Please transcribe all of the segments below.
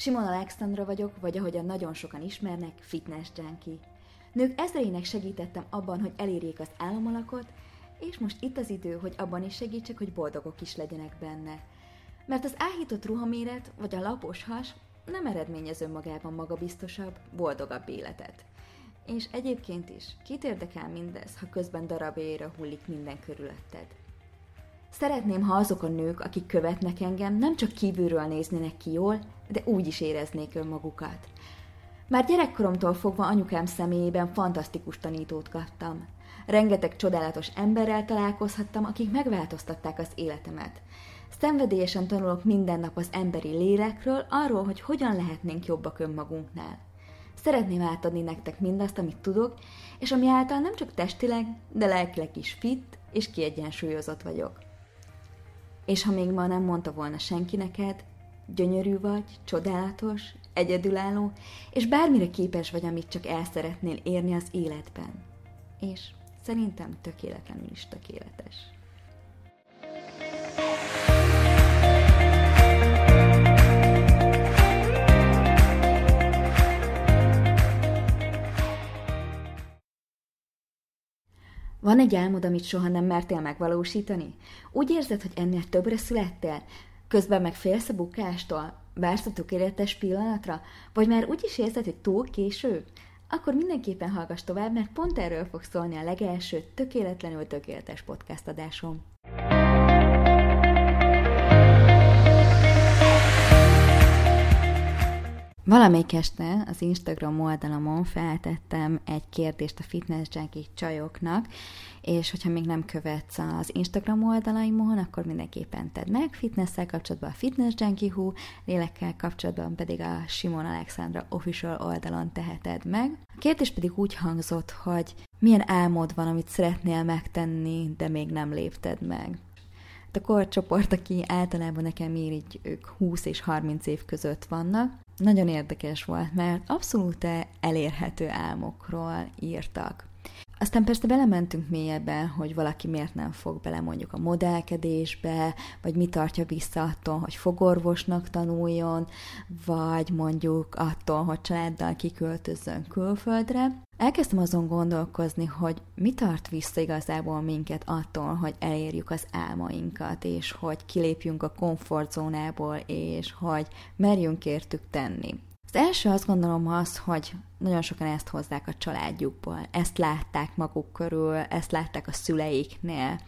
Simon Alexandra vagyok, vagy ahogyan nagyon sokan ismernek, fitness junkie. Nők ezreinek segítettem abban, hogy elérjék az álomalakot, és most itt az idő, hogy abban is segítsek, hogy boldogok is legyenek benne. Mert az áhított ruhaméret vagy a lapos has nem eredményez önmagában magabiztosabb, boldogabb életet. És egyébként is, kit érdekel mindez, ha közben darabjaira hullik minden körülötted? Szeretném, ha azok a nők, akik követnek engem, nem csak kívülről néznének ki jól, de úgy is éreznék önmagukat. Már gyerekkoromtól fogva anyukám személyében fantasztikus tanítót kaptam. Rengeteg csodálatos emberrel találkozhattam, akik megváltoztatták az életemet. Szenvedélyesen tanulok minden nap az emberi lélekről, arról, hogy hogyan lehetnénk jobbak önmagunknál. Szeretném átadni nektek mindazt, amit tudok, és ami által nem csak testileg, de lelkileg is fit és kiegyensúlyozott vagyok. És ha még ma nem mondta volna senki neked, gyönyörű vagy, csodálatos, egyedülálló, és bármire képes vagy, amit csak el szeretnél érni az életben. És szerintem tökéletlenül is tökéletes. Van egy álmod, amit soha nem mertél megvalósítani? Úgy érzed, hogy ennél többre születtél? Közben meg félsz a bukástól? Vársz a tökéletes pillanatra? Vagy már úgy is érzed, hogy túl késő? Akkor mindenképpen hallgass tovább, mert pont erről fog szólni a legelső tökéletlenül tökéletes podcast adásom. Valamelyik este az Instagram oldalamon feltettem egy kérdést a fitness junkie csajoknak, és hogyha még nem követsz az Instagram oldalaimon, akkor mindenképpen tedd meg, fitnesszel kapcsolatban a Fitness Junkie Hu, lélekkel kapcsolatban pedig a Simon Alexandra official oldalon teheted meg. A kérdés pedig úgy hangzott, hogy milyen álmod van, amit szeretnél megtenni, de még nem lépted meg a korcsoport, aki általában nekem ír, így ők 20 és 30 év között vannak. Nagyon érdekes volt, mert abszolút elérhető álmokról írtak. Aztán persze belementünk mélyebben, hogy valaki miért nem fog bele mondjuk a modellkedésbe, vagy mi tartja vissza attól, hogy fogorvosnak tanuljon, vagy mondjuk attól, hogy családdal kiköltözzön külföldre. Elkezdtem azon gondolkozni, hogy mi tart vissza igazából minket attól, hogy elérjük az álmainkat, és hogy kilépjünk a komfortzónából, és hogy merjünk értük tenni. Az első azt gondolom az, hogy nagyon sokan ezt hozzák a családjukból, ezt látták maguk körül, ezt látták a szüleiknél.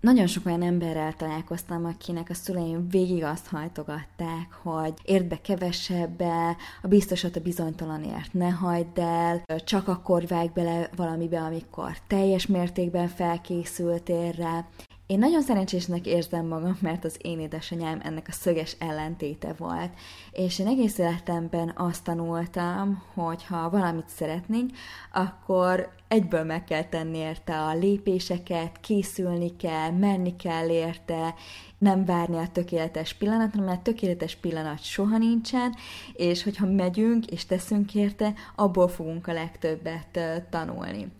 Nagyon sok olyan emberrel találkoztam, akinek a szüleim végig azt hajtogatták, hogy érd be kevesebbe, a biztosat a bizonytalanért ne hagyd el, csak akkor vág bele valamibe, amikor teljes mértékben felkészültél rá. Én nagyon szerencsésnek érzem magam, mert az én édesanyám ennek a szöges ellentéte volt. És én egész életemben azt tanultam, hogy ha valamit szeretnénk, akkor egyből meg kell tenni érte a lépéseket, készülni kell, menni kell érte, nem várni a tökéletes pillanatra, mert tökéletes pillanat soha nincsen, és hogyha megyünk és teszünk érte, abból fogunk a legtöbbet tanulni.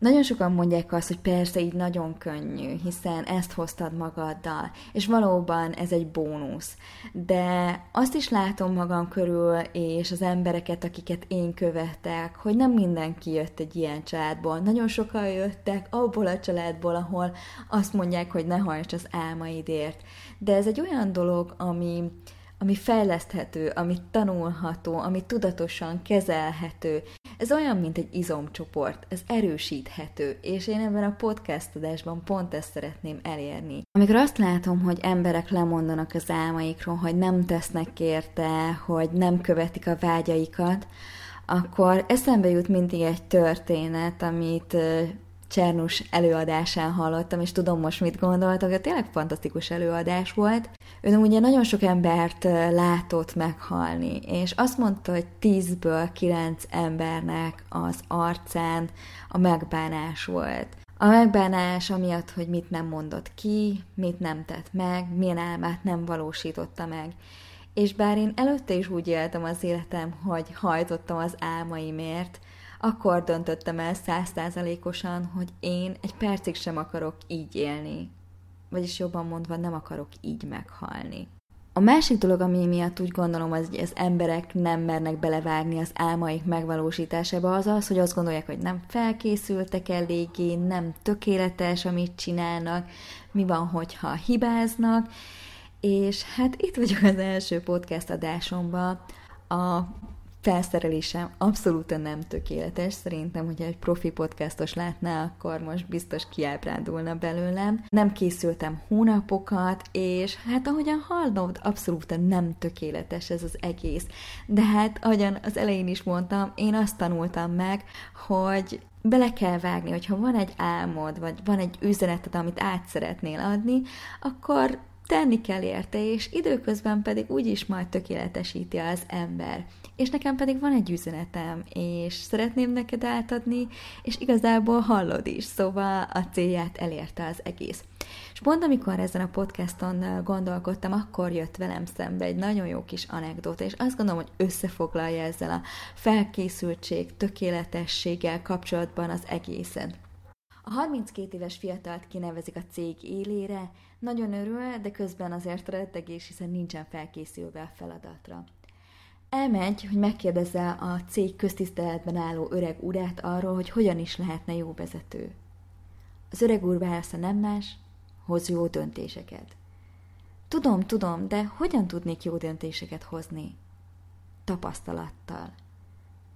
Nagyon sokan mondják azt, hogy persze így nagyon könnyű, hiszen ezt hoztad magaddal, és valóban ez egy bónusz. De azt is látom magam körül, és az embereket, akiket én követek, hogy nem mindenki jött egy ilyen családból. Nagyon sokan jöttek abból a családból, ahol azt mondják, hogy ne hajts az álmaidért. De ez egy olyan dolog, ami, ami fejleszthető, ami tanulható, ami tudatosan kezelhető. Ez olyan, mint egy izomcsoport, ez erősíthető, és én ebben a podcast adásban pont ezt szeretném elérni. Amikor azt látom, hogy emberek lemondanak az álmaikról, hogy nem tesznek érte, hogy nem követik a vágyaikat, akkor eszembe jut mindig egy történet, amit Csernus előadásán hallottam, és tudom most mit gondoltak, de tényleg fantasztikus előadás volt. Ő ugye nagyon sok embert látott meghalni, és azt mondta, hogy tízből kilenc embernek az arcán a megbánás volt. A megbánás amiatt, hogy mit nem mondott ki, mit nem tett meg, milyen álmát nem valósította meg. És bár én előtte is úgy éltem az életem, hogy hajtottam az álmaimért, akkor döntöttem el százszázalékosan, hogy én egy percig sem akarok így élni. Vagyis jobban mondva, nem akarok így meghalni. A másik dolog, ami miatt úgy gondolom, hogy az emberek nem mernek belevágni az álmaik megvalósításába, az az, hogy azt gondolják, hogy nem felkészültek eléggé, nem tökéletes, amit csinálnak, mi van, hogyha hibáznak, és hát itt vagyok az első podcast adásomban, a felszerelésem abszolút nem tökéletes. Szerintem, hogyha egy profi podcastos látná, akkor most biztos kiábrándulna belőlem. Nem készültem hónapokat, és hát ahogyan hallod, abszolút nem tökéletes ez az egész. De hát, ahogyan az elején is mondtam, én azt tanultam meg, hogy bele kell vágni, hogyha van egy álmod, vagy van egy üzeneted, amit át szeretnél adni, akkor tenni kell érte, és időközben pedig úgyis majd tökéletesíti az ember. És nekem pedig van egy üzenetem, és szeretném neked átadni, és igazából hallod is, szóval a célját elérte az egész. És pont amikor ezen a podcaston gondolkodtam, akkor jött velem szembe egy nagyon jó kis anekdóta, és azt gondolom, hogy összefoglalja ezzel a felkészültség, tökéletességgel kapcsolatban az egészet. A 32 éves fiatalt kinevezik a cég élére, nagyon örül, de közben azért rettegés, hiszen nincsen felkészülve a feladatra. Elmegy, hogy megkérdezze a cég köztiszteletben álló öreg urát arról, hogy hogyan is lehetne jó vezető. Az öreg úr válasza nem más, hoz jó döntéseket. Tudom, tudom, de hogyan tudnék jó döntéseket hozni? Tapasztalattal.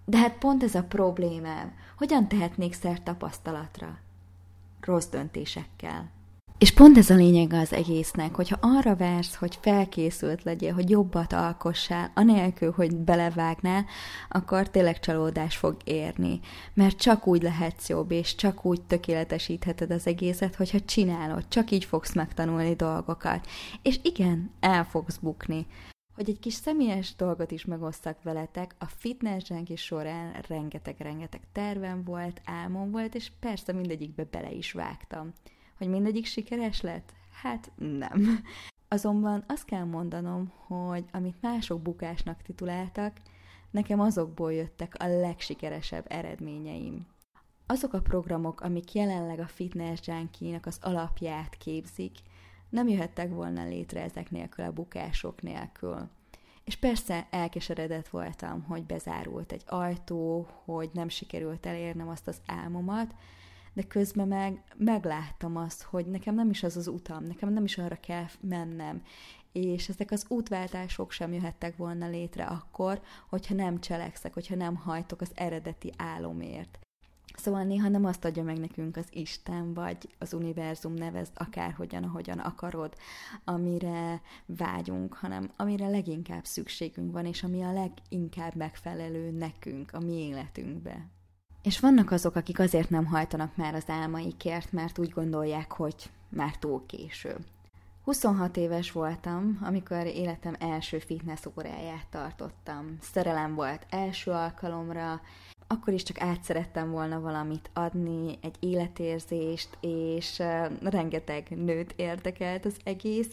De hát pont ez a problémám. Hogyan tehetnék szert tapasztalatra? Rossz döntésekkel. És pont ez a lényeg az egésznek, hogyha arra vársz, hogy felkészült legyél, hogy jobbat alkossál, anélkül, hogy belevágnál, akkor tényleg csalódás fog érni. Mert csak úgy lehetsz jobb, és csak úgy tökéletesítheted az egészet, hogyha csinálod, csak így fogsz megtanulni dolgokat. És igen, el fogsz bukni. Hogy egy kis személyes dolgot is megosztak veletek, a fitness is során rengeteg-rengeteg tervem volt, álmom volt, és persze mindegyikbe bele is vágtam. Hogy mindegyik sikeres lett? Hát nem. Azonban azt kell mondanom, hogy amit mások bukásnak tituláltak, nekem azokból jöttek a legsikeresebb eredményeim. Azok a programok, amik jelenleg a fitness junkie az alapját képzik, nem jöhettek volna létre ezek nélkül a bukások nélkül. És persze elkeseredett voltam, hogy bezárult egy ajtó, hogy nem sikerült elérnem azt az álmomat, de közben meg megláttam azt, hogy nekem nem is az az utam, nekem nem is arra kell mennem, és ezek az útváltások sem jöhettek volna létre akkor, hogyha nem cselekszek, hogyha nem hajtok az eredeti álomért. Szóval néha nem azt adja meg nekünk az Isten, vagy az univerzum nevezd akárhogyan, ahogyan akarod, amire vágyunk, hanem amire leginkább szükségünk van, és ami a leginkább megfelelő nekünk, a mi életünkbe. És vannak azok, akik azért nem hajtanak már az álmaikért, mert úgy gondolják, hogy már túl késő. 26 éves voltam, amikor életem első fitness óráját tartottam. Szerelem volt első alkalomra, akkor is csak át szerettem volna valamit adni, egy életérzést, és rengeteg nőt érdekelt az egész,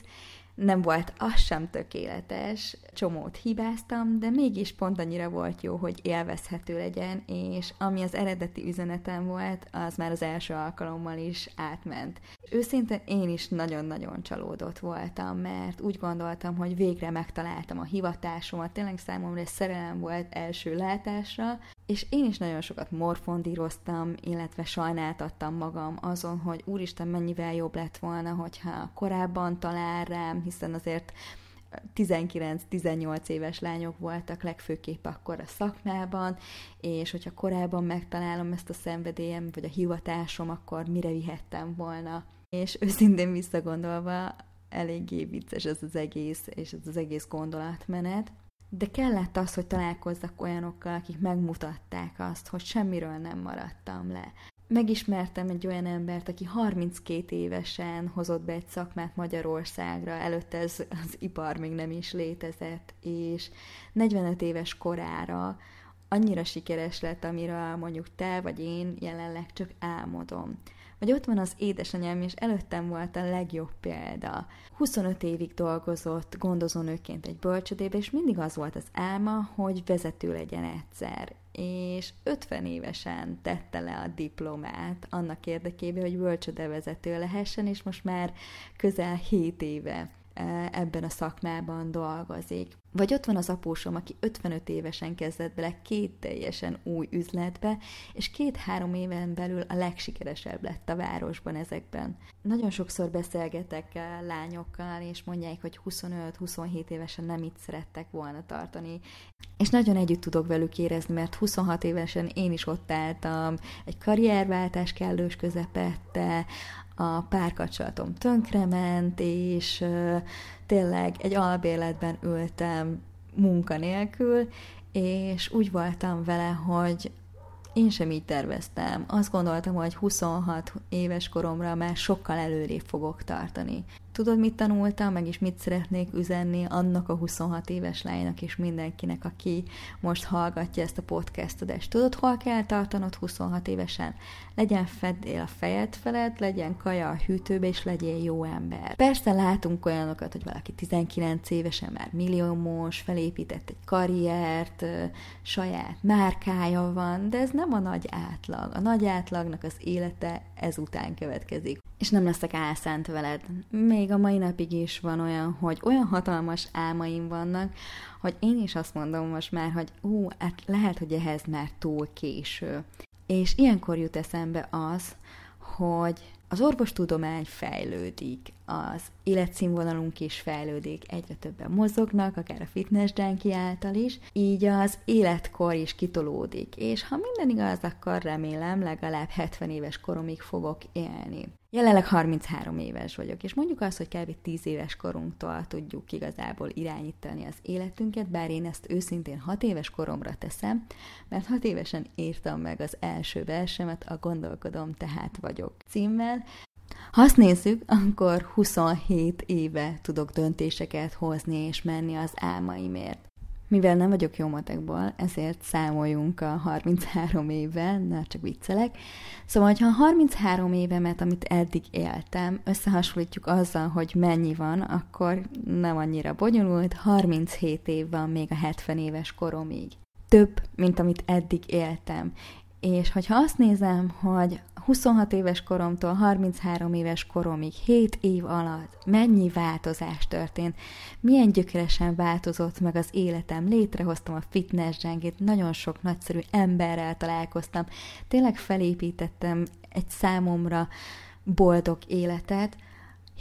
nem volt az sem tökéletes, csomót hibáztam, de mégis pont annyira volt jó, hogy élvezhető legyen, és ami az eredeti üzenetem volt, az már az első alkalommal is átment. Őszintén én is nagyon-nagyon csalódott voltam, mert úgy gondoltam, hogy végre megtaláltam a hivatásomat, tényleg számomra egy szerelem volt első látásra, és én is nagyon sokat morfondíroztam, illetve sajnáltattam magam azon, hogy úristen, mennyivel jobb lett volna, hogyha korábban talál rám, hiszen azért 19-18 éves lányok voltak legfőképp akkor a szakmában, és hogyha korábban megtalálom ezt a szenvedélyem, vagy a hivatásom, akkor mire vihettem volna. És őszintén visszagondolva, eléggé vicces ez az egész, és ez az egész gondolatmenet. De kellett az, hogy találkozzak olyanokkal, akik megmutatták azt, hogy semmiről nem maradtam le. Megismertem egy olyan embert, aki 32 évesen hozott be egy szakmát Magyarországra, előtte ez az ipar még nem is létezett, és 45 éves korára annyira sikeres lett, amiről mondjuk te vagy én jelenleg csak álmodom. Vagy ott van az édesanyám, és előttem volt a legjobb példa. 25 évig dolgozott gondozónőként egy bölcsödébe, és mindig az volt az álma, hogy vezető legyen egyszer. És 50 évesen tette le a diplomát annak érdekében, hogy bölcsödevezető lehessen, és most már közel 7 éve ebben a szakmában dolgozik. Vagy ott van az apósom, aki 55 évesen kezdett bele két teljesen új üzletbe, és két-három éven belül a legsikeresebb lett a városban ezekben. Nagyon sokszor beszélgetek lányokkal, és mondják, hogy 25-27 évesen nem itt szerettek volna tartani. És nagyon együtt tudok velük érezni, mert 26 évesen én is ott álltam, egy karrierváltás kellős közepette, a párkapcsolatom tönkrement, és tényleg egy albéletben ültem munkanélkül, és úgy voltam vele, hogy én sem így terveztem. Azt gondoltam, hogy 26 éves koromra már sokkal előrébb fogok tartani. Tudod, mit tanultam, meg is mit szeretnék üzenni annak a 26 éves lánynak és mindenkinek, aki most hallgatja ezt a podcastodást. Tudod, hol kell tartanod 26 évesen? Legyen fedél a fejed felett, legyen kaja a hűtőbe, és legyél jó ember. Persze látunk olyanokat, hogy valaki 19 évesen már milliómos, felépített egy karriert, saját márkája van, de ez nem a nagy átlag. A nagy átlagnak az élete ezután következik. És nem leszek álszánt veled. Még a mai napig is van olyan, hogy olyan hatalmas álmaim vannak, hogy én is azt mondom most már, hogy ú, hát lehet, hogy ehhez már túl késő. És ilyenkor jut eszembe az, hogy az orvostudomány fejlődik, az életszínvonalunk is fejlődik, egyre többen mozognak, akár a fitness junkie által is, így az életkor is kitolódik, és ha minden igaz, akkor remélem legalább 70 éves koromig fogok élni. Jelenleg 33 éves vagyok, és mondjuk azt, hogy kb. 10 éves korunktól tudjuk igazából irányítani az életünket, bár én ezt őszintén 6 éves koromra teszem, mert 6 évesen írtam meg az első versemet, a Gondolkodom tehát vagyok címmel, ha azt nézzük, akkor 27 éve tudok döntéseket hozni és menni az álmaimért. Mivel nem vagyok jó matekból, ezért számoljunk a 33 évvel, na csak viccelek. Szóval, ha a 33 évemet, amit eddig éltem, összehasonlítjuk azzal, hogy mennyi van, akkor nem annyira bonyolult, 37 év van még a 70 éves koromig. Több, mint amit eddig éltem. És hogyha azt nézem, hogy 26 éves koromtól 33 éves koromig, 7 év alatt mennyi változás történt, milyen gyökeresen változott meg az életem, létrehoztam a fitness zsengét, nagyon sok nagyszerű emberrel találkoztam, tényleg felépítettem egy számomra boldog életet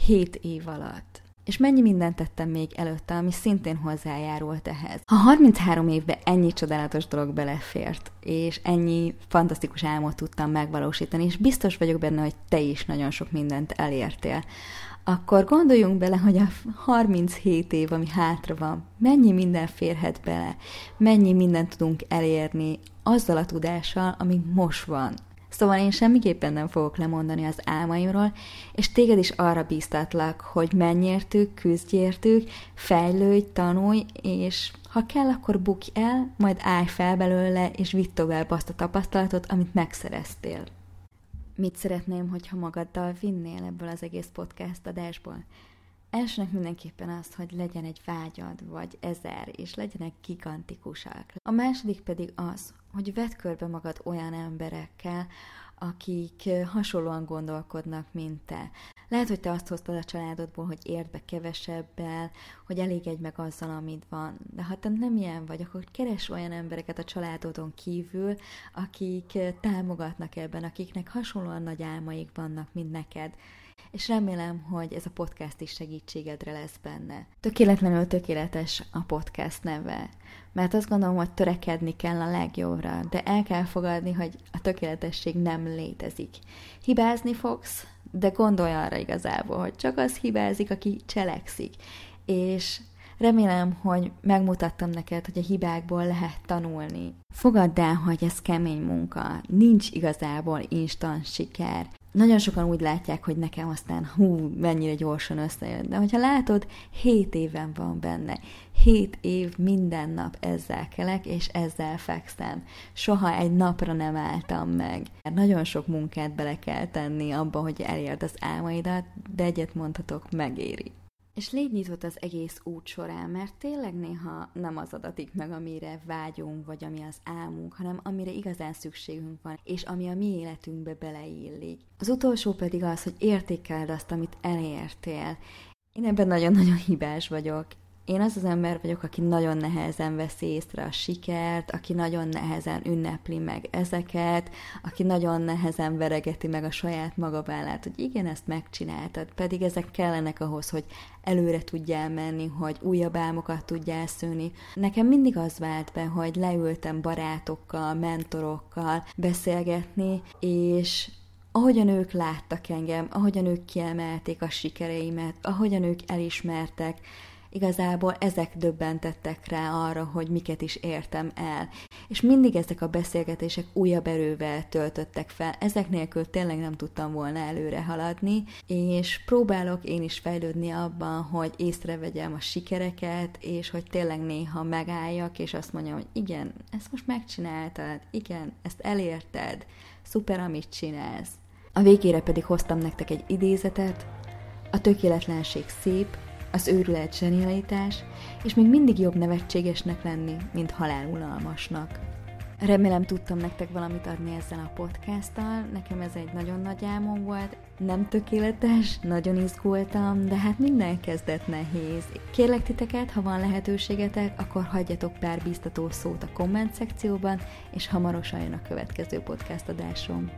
7 év alatt és mennyi mindent tettem még előtte, ami szintén hozzájárult ehhez. Ha 33 évben ennyi csodálatos dolog belefért, és ennyi fantasztikus álmot tudtam megvalósítani, és biztos vagyok benne, hogy te is nagyon sok mindent elértél, akkor gondoljunk bele, hogy a 37 év, ami hátra van, mennyi minden férhet bele, mennyi mindent tudunk elérni azzal a tudással, ami most van, Szóval én semmiképpen nem fogok lemondani az álmaimról, és téged is arra bíztatlak, hogy menj értük, küzdj értük, fejlődj, tanulj, és ha kell, akkor bukj el, majd állj fel belőle, és vidd tovább azt a tapasztalatot, amit megszereztél. Mit szeretném, hogyha magaddal vinnél ebből az egész podcast adásból? Elsőnek mindenképpen az, hogy legyen egy vágyad, vagy ezer, és legyenek gigantikusak. A második pedig az, hogy vedd körbe magad olyan emberekkel, akik hasonlóan gondolkodnak, mint te. Lehet, hogy te azt hoztad a családodból, hogy érd be kevesebbel, hogy elégedj meg azzal, amit van. De ha te nem ilyen vagy, akkor keres olyan embereket a családodon kívül, akik támogatnak ebben, akiknek hasonlóan nagy álmaik vannak, mint neked és remélem, hogy ez a podcast is segítségedre lesz benne. Tökéletlenül tökéletes a podcast neve, mert azt gondolom, hogy törekedni kell a legjobbra, de el kell fogadni, hogy a tökéletesség nem létezik. Hibázni fogsz, de gondolj arra igazából, hogy csak az hibázik, aki cselekszik, és Remélem, hogy megmutattam neked, hogy a hibákból lehet tanulni. Fogadd el, hogy ez kemény munka, nincs igazából instant siker. Nagyon sokan úgy látják, hogy nekem aztán hú, mennyire gyorsan összejön. De hogyha látod, hét éven van benne. Hét év minden nap ezzel kelek, és ezzel fekszem. Soha egy napra nem álltam meg. Nagyon sok munkát bele kell tenni abba, hogy elérd az álmaidat, de egyet mondhatok, megéri. És légy nyitott az egész út során, mert tényleg néha nem az adatik meg, amire vágyunk, vagy ami az álmunk, hanem amire igazán szükségünk van, és ami a mi életünkbe beleillik. Az utolsó pedig az, hogy értékeld azt, amit elértél, Én ebben nagyon-nagyon hibás vagyok. Én az az ember vagyok, aki nagyon nehezen veszi észre a sikert, aki nagyon nehezen ünnepli meg ezeket, aki nagyon nehezen veregeti meg a saját magavállát, hogy igen, ezt megcsináltad, pedig ezek kellenek ahhoz, hogy előre tudjál menni, hogy újabb álmokat tudjál szőni. Nekem mindig az vált be, hogy leültem barátokkal, mentorokkal beszélgetni, és ahogyan ők láttak engem, ahogyan ők kiemelték a sikereimet, ahogyan ők elismertek, igazából ezek döbbentettek rá arra, hogy miket is értem el. És mindig ezek a beszélgetések újabb erővel töltöttek fel, ezek nélkül tényleg nem tudtam volna előre haladni, és próbálok én is fejlődni abban, hogy észrevegyem a sikereket, és hogy tényleg néha megálljak, és azt mondjam, hogy igen, ezt most megcsináltad, igen, ezt elérted, szuper, amit csinálsz. A végére pedig hoztam nektek egy idézetet, a tökéletlenség szép, az őrület zsenialitás, és még mindig jobb nevetségesnek lenni, mint halálunalmasnak. Remélem tudtam nektek valamit adni ezzel a podcasttal, nekem ez egy nagyon nagy álmom volt, nem tökéletes, nagyon izgultam, de hát minden kezdet nehéz. Kérlek titeket, ha van lehetőségetek, akkor hagyjatok pár biztató szót a komment szekcióban, és hamarosan jön a következő podcast adásom.